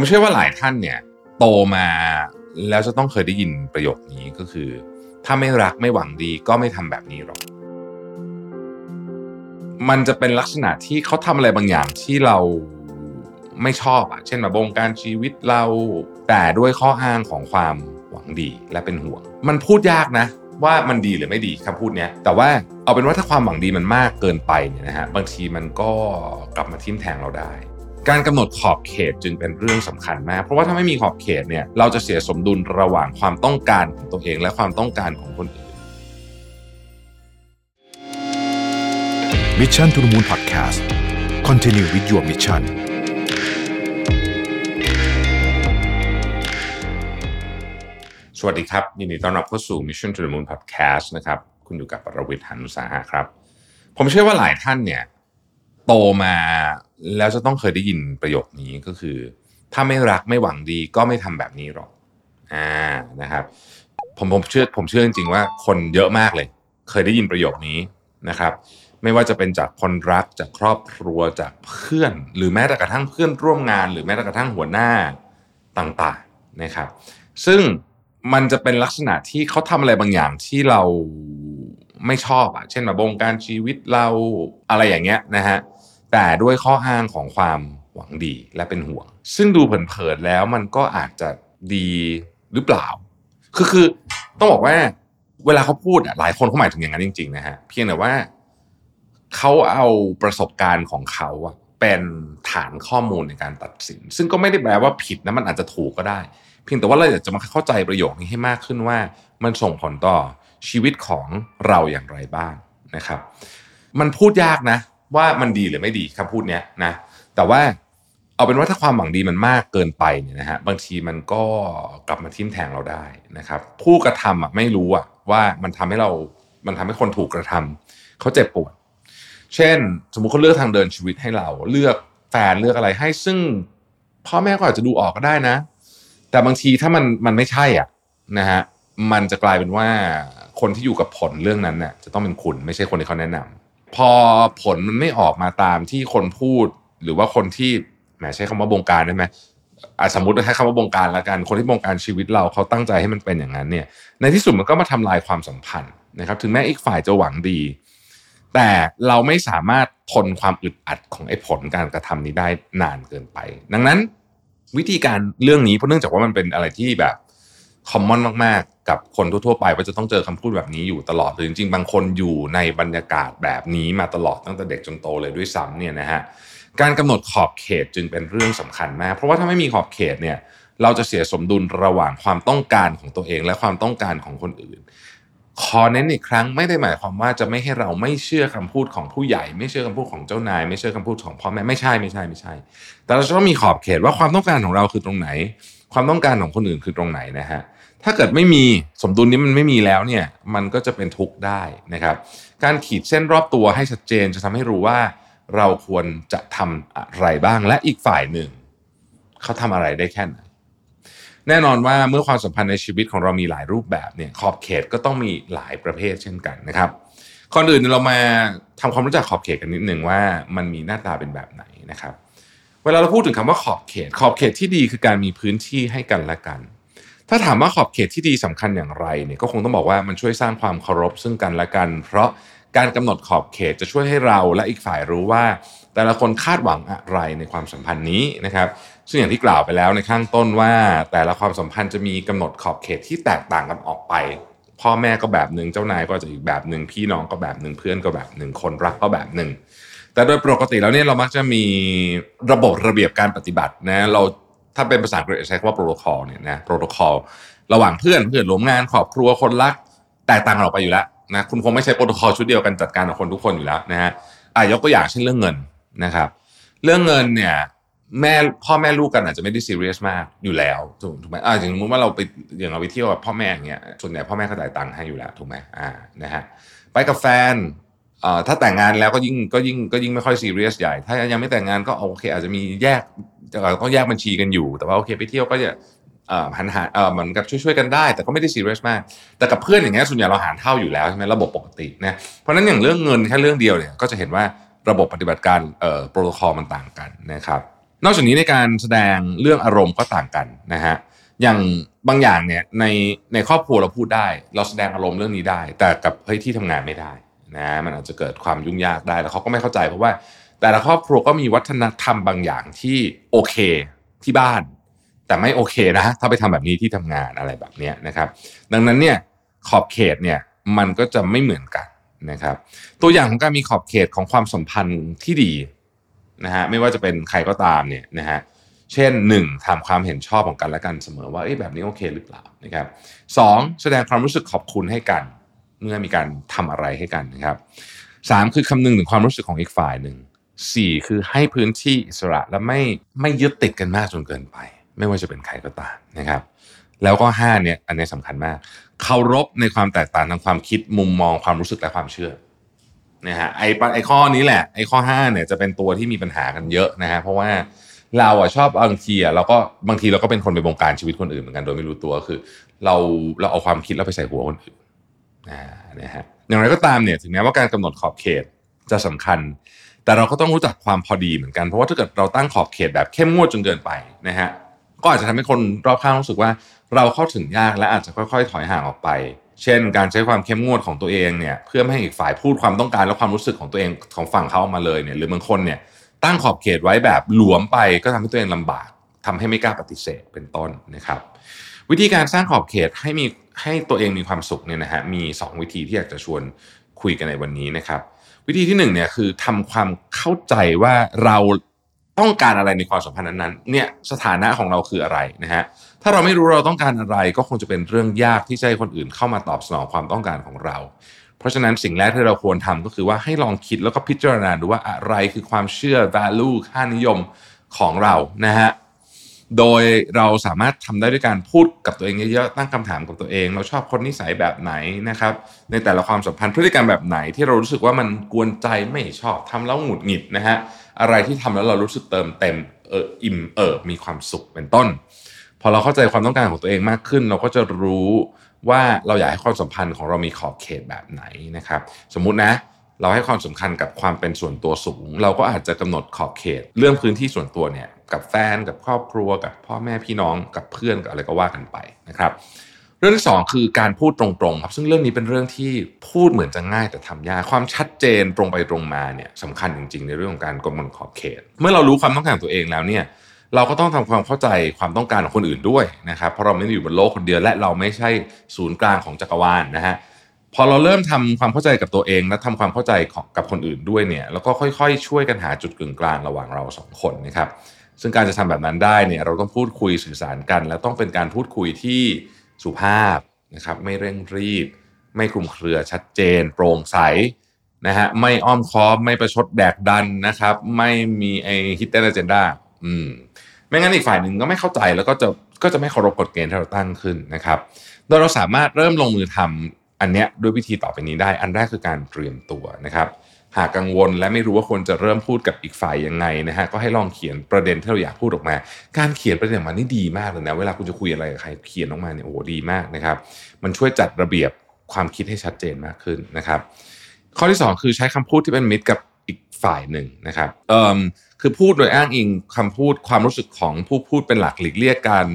ผมเชื่อว่าหลายท่านเนี่ย โตมาแล้วจะต้องเคยได้ยินประโยคนี้ก็คือ ถ้าไม่รักไม่หวังดีก็ไม่ทำแบบนี้หรอก มันจะเป็นลักษณะที่เขาทำอะไรบางอย่างที่เราไม่ชอบอะเช่นมาบงการชีวิตเราแต่ด้วยข้ออ้างของความหวังดีและเป็นห่วง มันพูดยากนะ ว่ามันดีหรือไม่ดีคำพูดเนี้ยแต่ว่าเอาเป็นว่าถ้าความหวังดีมันมากเกินไปเนี่ยนะฮะบางทีมันก็กลับมาทิ่มแทงเราได้ การกำหนดขอบเขตจึงเป็นเรื่องสำคัญมาก เพราะว่าถ้าไม่มีขอบเขตเนี่ยเราจะเสียสมดุลระหว่างความต้องการของตัวเองและความต้องการของคนอื่นมิชชั่นทุ the Moon Podcast Continue with your mission สวัสดีครับ ยินดีต้อนรับเข้าสู่ Mission to the Moon Podcast นะครับ คุณอยู่กับปรวิทย์หันุสาหะครับ ผมเชื่อว่าหลายท่านเนี่ย โตมาแล้วจะต้องเคยได้ยินประโยคนี้ก็คือ ถ้าไม่รักไม่หวังดีก็ไม่ทำแบบนี้หรอกอ่านะครับ ผมผมเชื่อผมเชื่อจริงๆว่าคนเยอะมากเลย เคยได้ยินประโยคนี้นะครับ ไม่ว่าจะเป็นจากคนรักจากครอบครัวจากเพื่อน หรือแม้แต่กระทั่งเพื่อนร่วมงาน หรือแม้แต่กระทั่งหัวหน้าต่างๆนะครับ ซึ่งมันจะเป็นลักษณะที่เขาทำอะไรบางอย่างที่เราไม่ชอบอะเช่นมาบงการชีวิตเราอะไรอย่างเงี้ยนะฮะ แต่ด้วยข้ออ้างของความหวังดีและเป็นห่วง ซึ่งดูเผินๆแล้วมันก็อาจจะดีหรือเปล่า คือคือต้องบอกว่า เวลาเขาพูดอะหลายคนเขาหมายถึงอย่างนั้นจริงๆนะฮะเพียงแต่ว่าเขาเอาประสบการณ์ของเขาอะเป็นฐานข้อมูลในการตัดสิน ซึ่งก็ไม่ได้แปลว่าผิดนะมันอาจจะถูกก็ได้ เพียงแต่ว่าเราอยากจะมาเข้าใจประโยคนี้ให้มากขึ้นว่า มันส่งผลต่อชีวิตของเราอย่างไรบ้างนะครับ มันพูดยากนะ ว่ามันดีหรือไม่ดีคำพูดเนี้ยนะแต่ว่าเอาเป็นว่าถ้าความหวังดีมันมากเกินไปเนี่ยนะฮะบางทีมันก็กลับมาทิ่มแทงเราได้นะครับ ผู้กระทำอะไม่รู้อะว่ามันทำให้เรา มันทำให้คนถูกกระทำเขาเจ็บปวด เช่น สมมุติเขาเลือกทางเดินชีวิตให้เรา เลือกแฟนเลือกอะไรให้ซึ่งพ่อแม่ก็อาจจะดูออกก็ได้นะ แต่บางทีถ้ามันมันไม่ใช่อะนะฮะมันจะกลายเป็นว่าคนที่อยู่กับผลเรื่องนั้นน่ะจะต้องเป็นคุณไม่ใช่คนที่เขาแนะนำ พอผลมันไม่ออกมาตามที่คนพูด หรือว่าคนที่แหมใช้คำว่าบงการได้ไหมสมมติใช้คำว่าบงการล้วกันคนที่บงการชีวิตเราเขาตั้งใจให้มันเป็นอย่างนั้นเนี่ย ในที่สุดมันก็มาทำลายความสัมพันธ์นะครับ ถึงแม้อีกฝ่ายจะหวังดี แต่เราไม่สามารถทนความอึดอัดของไอ้ผลการกระทำนี้ได้นานเกินไป ดังนั้นวิธีการเรื่องนี้เพราะเนื่องจากว่ามันเป็นอะไรที่แบบ คอมมอนมากๆ กับคนทั่วๆไปว่าจะต้องเจอคำพูดแบบนี้อยู่ตลอดหรือจริงๆ บางคนอยู่ในบรรยากาศแบบนี้มาตลอดตั้งแต่เด็กจนโตเลยด้วยซ้ำเนี่ยนะฮะการกำหนดขอบเขตจึงเป็นเรื่องสำคัญมาก เพราะว่าถ้าไม่มีขอบเขตเนี่ยเราจะเสียสมดุลระหว่างความต้องการของตัวเองและความต้องการของคนอื่น ขอเน้นอีกครั้งไม่ได้หมายความว่าจะไม่ให้เราไม่เชื่อคำพูดของผู้ใหญ่ ไม่เชื่อคำพูดของเจ้านาย ไม่เชื่อคำพูดของพ่อแม่ไม่ใช่ไม่ใช่ไม่ใช่ แต่เราจะต้องมีขอบเขตว่าความต้องการของเราคือตรงไหน ความต้องการของคนอื่นคือตรงไหนนะฮะ ถ้าเกิดไม่มีสมดุลนี้มันไม่มีแล้วเนี่ยมันก็จะเป็นทุกข์ได้นะครับ การขีดเส้นรอบตัวให้ชัดเจนจะทำให้รู้ว่าเราควรจะทำอะไรบ้างและอีกฝ่ายหนึ่ง เขาทำอะไรได้แค่ไหนแน่นอนว่าเมื่อความสัมพันธ์ในชีวิตของเรามีหลายรูปแบบเนี่ยขอบเขตก็ต้องมีหลายประเภทเช่นกันนะครับก่อนอื่นเรามาทำความรู้จักขอบเขตกันนิดหนึ่งว่ามันมีหน้าตาเป็นแบบไหนนะครับ เวลาเราพูดถึงคำว่าขอบเขต ขอบเขตที่ดีคือการมีพื้นที่ให้กันและกัน ถ้าถามว่าขอบเขตที่ดีสำคัญอย่างไรเนี่ยก็คงต้องบอกว่ามันช่วยสร้างความเคารพซึ่งกันและกัน เพราะการกำหนดขอบเขตจะช่วยให้เราและอีกฝ่ายรู้ว่า แต่ละคนคาดหวังอะไรในความสัมพันธ์นี้นะครับซึ่งอย่างที่กล่าวไปแล้วในข้างต้นว่า แต่ละความสัมพันธ์จะมีกำหนดขอบเขตที่แตกต่างกันออกไป พ่อแม่ก็แบบหนึ่งเจ้านายก็จะอีกแบบหนึ่งพี่น้องก็แบบหนึ่งเพื่อนก็แบบหนึ่งคนรักก็แบบหนึ่งแต่โดยปกติแล้วเนี่ยเรามักจะมีระบบระเบียบการปฏิบัตินะเรา ถ้าเป็นภาษาอังกฤษใช้คำว่าโปรโตคอลเนี่ยนะโปรโตคอลระหว่างเพื่อนเพื่อนร่วมงานครอบครัวคนรักแตกต่างกันออกไปอยู่แล้วนะคุณคงไม่ใช้โปรโตคอลชุดเดียวกันจัดการกับคนทุกคนอยู่แล้วนะฮะอะยกตัวอย่างเช่นเรื่องเงินนะครับ เรื่องเงินเนี่ยแม่พ่อแม่ลูกกันอาจจะไม่ได้ซีเรียสมากอยู่แล้วถูกถูกไหมอ่าอย่างสมมติว่าเราไปอย่างเราไปเที่ยวกับพ่อแม่อย่างเงี้ยส่วนใหญ่พ่อแม่เขาจ่ายตังค์ให้อยู่แล้วถูกไหมอ่านะฮะไปกับแฟน ถ้าแต่งงานแล้วก็ยิ่งก็ยิ่งก็ยิ่งไม่ค่อยซีเรียสใหญ่ ถ้ายังไม่แต่งงานก็โอเค อาจจะมีแยกต้องแยกบัญชีกันอยู่ แต่ว่าโอเคไปเที่ยวก็จะเหันหาเหมือนกับช่วยๆกันได้ แต่ก็ไม่ได้ซีเรียสมาก แต่กับเพื่อนอย่างเงี้ยส่วนใหญ่เราหารเท่าอยู่แล้วใช่ไหมระบบปกตินะเพราะนั้นอย่างเรื่องเงินแค่เรื่องเดียวเนี่ยก็จะเห็นว่าระบบปฏิบัติการเอ่อโปรโตคอลมันต่างกันนะครับนอกจากนี้ในการแสดงเรื่องอารมณ์ก็ต่างกันนะฮะอย่างบางอย่างเนี่ยในในครอบครัวเราพูดได้ เราแสดงอารมณ์เรื่องนี้ได้ แต่กับเฮ้ยที่ทำงานไม่ได้ นะมันอาจจะเกิดความยุ่งยากได้แล้วเขาก็ไม่เข้าใจเพราะว่า แต่ละครอบครัวก็มีวัฒนธรรมบางอย่างที่โอเคที่บ้าน แต่ไม่โอเคนะ ถ้าไปทำแบบนี้ที่ทำงานอะไรแบบนี้นะครับ ดังนั้นเนี่ยขอบเขตเนี่ยมันก็จะไม่เหมือนกันนะครับ ตัวอย่างของการมีขอบเขตของความสัมพันธ์ที่ดีนะฮะไม่ว่าจะเป็นใครก็ตามเนี่ยนะฮะเช่นหนึ่งถามความเห็นชอบของกันและกันเสมอว่าแบบนี้โอเคหรือเปล่านะครับสองแสดงความรู้สึกขอบคุณให้กัน เมื่อมีการทำอะไรให้กันนะครับสามคือคำนึงถึงความรู้สึกของอีกฝ่ายหนึ่งสี่คือให้พื้นที่อิสระและไม่ไม่ยึดติดกันมากจนเกินไป ไม่ว่าจะเป็นใครก็ตามนะครับ แล้วก็ห้าเนี่ยอันนี้สำคัญมากเคารพในความแตกต่างทางความคิดมุมมองความรู้สึกและความเชื่อนะฮะไอ้ไอ้ข้อนี้แหละไอ้ข้อ5เนี่ยจะเป็นตัวที่มีปัญหากันเยอะนะฮะเพราะว่าเราอะชอบบางทีอะเราก็บางทีเราก็เป็นคนไปบงการชีวิตคนอื่นเหมือนกันโดยไม่รู้ตัวคือ เราเราเอาความคิดเราไปใส่หัวคนอื่น นะฮะอย่างไรก็ตามเนี่ยถึงแม้ว่าการกำหนดขอบเขตจะสำคัญ แต่เราก็ต้องรู้จักความพอดีเหมือนกัน เพราะว่าถ้าเกิดเราตั้งขอบเขตแบบเข้มงวดจนเกินไปนะฮะก็อาจจะทำให้คนรอบข้างรู้สึกว่าเราเข้าถึงยากและอาจจะค่อยๆ ถอยห่างออกไป เช่น การใช้ความเข้มงวดของตัวเองเนี่ยเพื่อไม่ให้อีกฝ่ายพูดความต้องการและความรู้สึกของตัวเองของฝั่งเขาออกมาเลยเนี่ยหรือบางคนเนี่ยตั้งขอบเขตไว้แบบหลวมไปก็ทำให้ตัวเองลำบากทำให้ไม่กล้าปฏิเสธเป็นต้นนะครับ วิธีการสร้างขอบเขตให้มีให้ตัวเองมีความสุขเนี่ยนะฮะมี 2 วิธีที่อยากจะชวนคุยกันในวันนี้นะครับ วิธีที่1เนี่ยคือทำความเข้าใจว่าเราต้องการอะไรในความสัมพันธ์นั้นๆเนี่ยสถานะของเราคืออะไรนะฮะถ้าเราไม่รู้เราต้องการอะไรก็คงจะเป็นเรื่องยากที่จะให้คนอื่นเข้ามาตอบสนองความต้องการของเรา เพราะฉะนั้นสิ่งแรกที่เราควรทำก็คือว่าให้ลองคิดแล้วก็พิจารณาดูว่าอะไรคือความเชื่อ value ค่านิยมของเรานะฮะ โดยเราสามารถทำได้ด้วยการพูดกับตัวเองเยอะๆตั้งคำถามกับตัวเอง เราชอบคนนิสัยแบบไหนนะครับ ในแต่ละความสัมพันธ์พฤติกรรมแบบไหนที่เรารู้สึกว่ามันกวนใจไม่ชอบทำแล้วหงุดหงิดนะฮะอะไรที่ทำแล้วเรารู้สึกเติมเต็มเอออิ่มเอิบมีความสุขเป็นต้น พอเราเข้าใจความต้องการของตัวเองมากขึ้น เราก็จะรู้ว่าเราอยากให้ความสัมพันธ์ของเรามีขอบเขตแบบไหนนะครับ สมมุตินะ เราให้ความสำคัญกับความเป็นส่วนตัวสูง เราก็อาจจะกำหนดขอบเขต เรื่องพื้นที่ส่วนตัวเนี่ยกับแฟนกับครอบครัวกับพ่อแม่พี่น้องกับเพื่อนกับอะไรก็ว่ากันไปนะครับ เรื่องที่ 2 คือการพูดตรงๆครับซึ่งเรื่องนี้เป็นเรื่องที่พูดเหมือนจะง่ายแต่ทำยากความชัดเจนตรงไปตรงมาเนี่ยสำคัญจริง ๆ ในเรื่องของการกำหนดขอบเขต เมื่อเรารู้ความต้องการตัวเองแล้วเนี่ยเราก็ต้องทำความเข้าใจความต้องการของคนอื่นด้วยนะครับเพราะเราไม่ได้อยู่บนโลกคนเดียวและเราไม่ใช่ศูนย์กลางของจักรวาลนะฮะ พอเราเริ่มทำความเข้าใจกับตัวเองและทำความเข้าใจกับคนอื่นด้วยเนี่ยเราก็ค่อยๆ ช่วยกันหาจุดกึ่งกลางระหว่างเราสองคนนะครับซึ่งการจะทำแบบนั้นได้เนี่ยเราต้องพูดคุยสื่อสารกัน และต้องเป็นการพูดคุยที่สุภาพนะครับไม่เร่งรีบ ไม่คลุมเครือชัดเจน โปร่งใสนะฮะไม่อ้อมค้อมไม่ประชดแดกดันนะครับ ไม่มีไอฮิตเตอร์เจนด้าอืมไม่งั้นอีกฝ่ายหนึ่งก็ไม่เข้าใจแล้วก็จะก็จะไม่เคารพกฎเกณฑ์ที่เราตั้งขึ้นนะครับ โดยเราสามารถเริ่มลงมือทำ อันเนี้ยด้วยวิธีต่อไปนี้ได้ อันแรกคือการเตรียมตัวนะครับ หากกังวลและไม่รู้ว่าควรจะเริ่มพูดกับอีกฝ่ายยังไงนะฮะก็ให้ลองเขียนประเด็นที่เราอยากพูดออกมา การเขียนประเด็นออกมานี่ดีมากเลยนะเวลาคุณจะคุยอะไรกับใครเขียนออกมาเนี่ยโอ้โหดีมากนะครับ มันช่วยจัดระเบียบความคิดให้ชัดเจนมากขึ้นนะครับ ข้อที่ 2 คือใช้คำพูดที่เป็นมิตรกับอีกฝ่ายหนึ่งนะครับเอ่อคือพูดโดยอ้างอิงคำพูดความรู้สึกของผู้พูดเป็นหลักหลีกเลี่ยงการ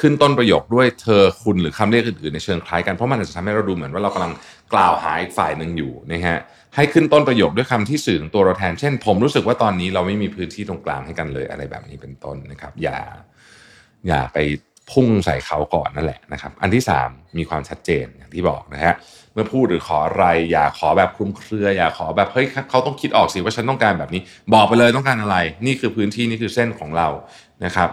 ขึ้นต้นประโยคด้วยเธอคุณหรือคำเรียกอื่นๆในเชิงคล้ายกันเพราะมันอาจจะทำให้เราดูเหมือนว่าเรากำลังกล่าวหาอีกฝ่ายหนึ่งอยู่นะฮะให้ขึ้นต้นประโยคด้วยคำที่สื่อถึงตัวเราแทน เช่น ผมรู้สึกว่าตอนนี้เราไม่มีพื้นที่ตรงกลางให้กันเลยอะไรแบบนี้เป็นต้นนะครับ อย่า อย่าไปพุ่งใส่เขาก่อนนั่นแหละนะครับ อันที่ 3 มีความชัดเจนอย่างที่บอกนะฮะเมื่อพูดหรือขออะไร อย่าขอแบบคลุมเครือ อย่าขอแบบเฮ้ยเขาต้องคิดออกสิว่าฉันต้องการแบบนี้ บอกไปเลยต้องการอะไร นี่คือพื้นที่นี่คือเส้นของเรานะครับ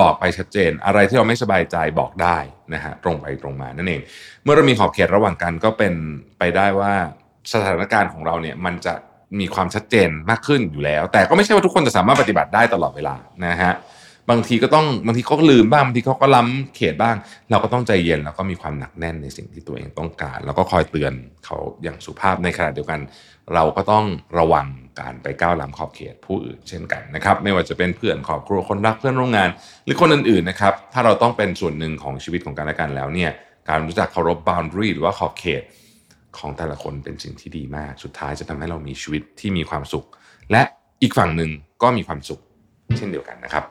บอกไปชัดเจน อะไรที่เราไม่สบายใจบอกได้นะฮะตรงไปตรงมานั่นเอง เมื่อเรามีขอบเขตระหว่างกันก็เป็นไปได้ว่าสถานการณ์ของเราเนี่ยมันจะมีความชัดเจนมากขึ้นอยู่แล้ว แต่ก็ไม่ใช่ว่าทุกคนจะสามารถปฏิบัติได้ตลอดเวลานะฮะบางทีก็ต้องบางทีเขาก็ลืมบ้างบางทีเขาก็ล้ำเขตบ้าง เราก็ต้องใจเย็นแล้วก็มีความหนักแน่นในสิ่งที่ตัวเองต้องการ แล้วก็คอยเตือนเขาอย่างสุภาพในขณะเดียวกัน เราก็ต้องระวัง การไปก้าวล้ำขอบเขตผู้อื่นเช่นกันนะครับ ไม่ว่าจะเป็นเพื่อนครอบครัวคนรักเพื่อนร่วมงาน หรือคนอื่นๆนะครับ ถ้าเราต้องเป็นส่วนหนึ่งของชีวิตของกันและกันแล้วเนี่ยการรู้จักเคารพ boundary หรือว่าขอบเขตของแต่ละคนเป็นสิ่งที่ดีมาก สุดท้ายจะทำให้เรามีชีวิตที่มีความสุข และอีกฝั่งหนึ่งก็มีความสุข เช่นเดียวกันนะครับ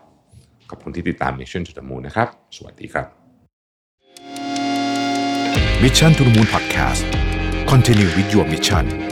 ขอบคุณที่ติดตาม Mission to the Moon นะครับ สวัสดีครับ Mission to the Moon Podcast Continue with your mission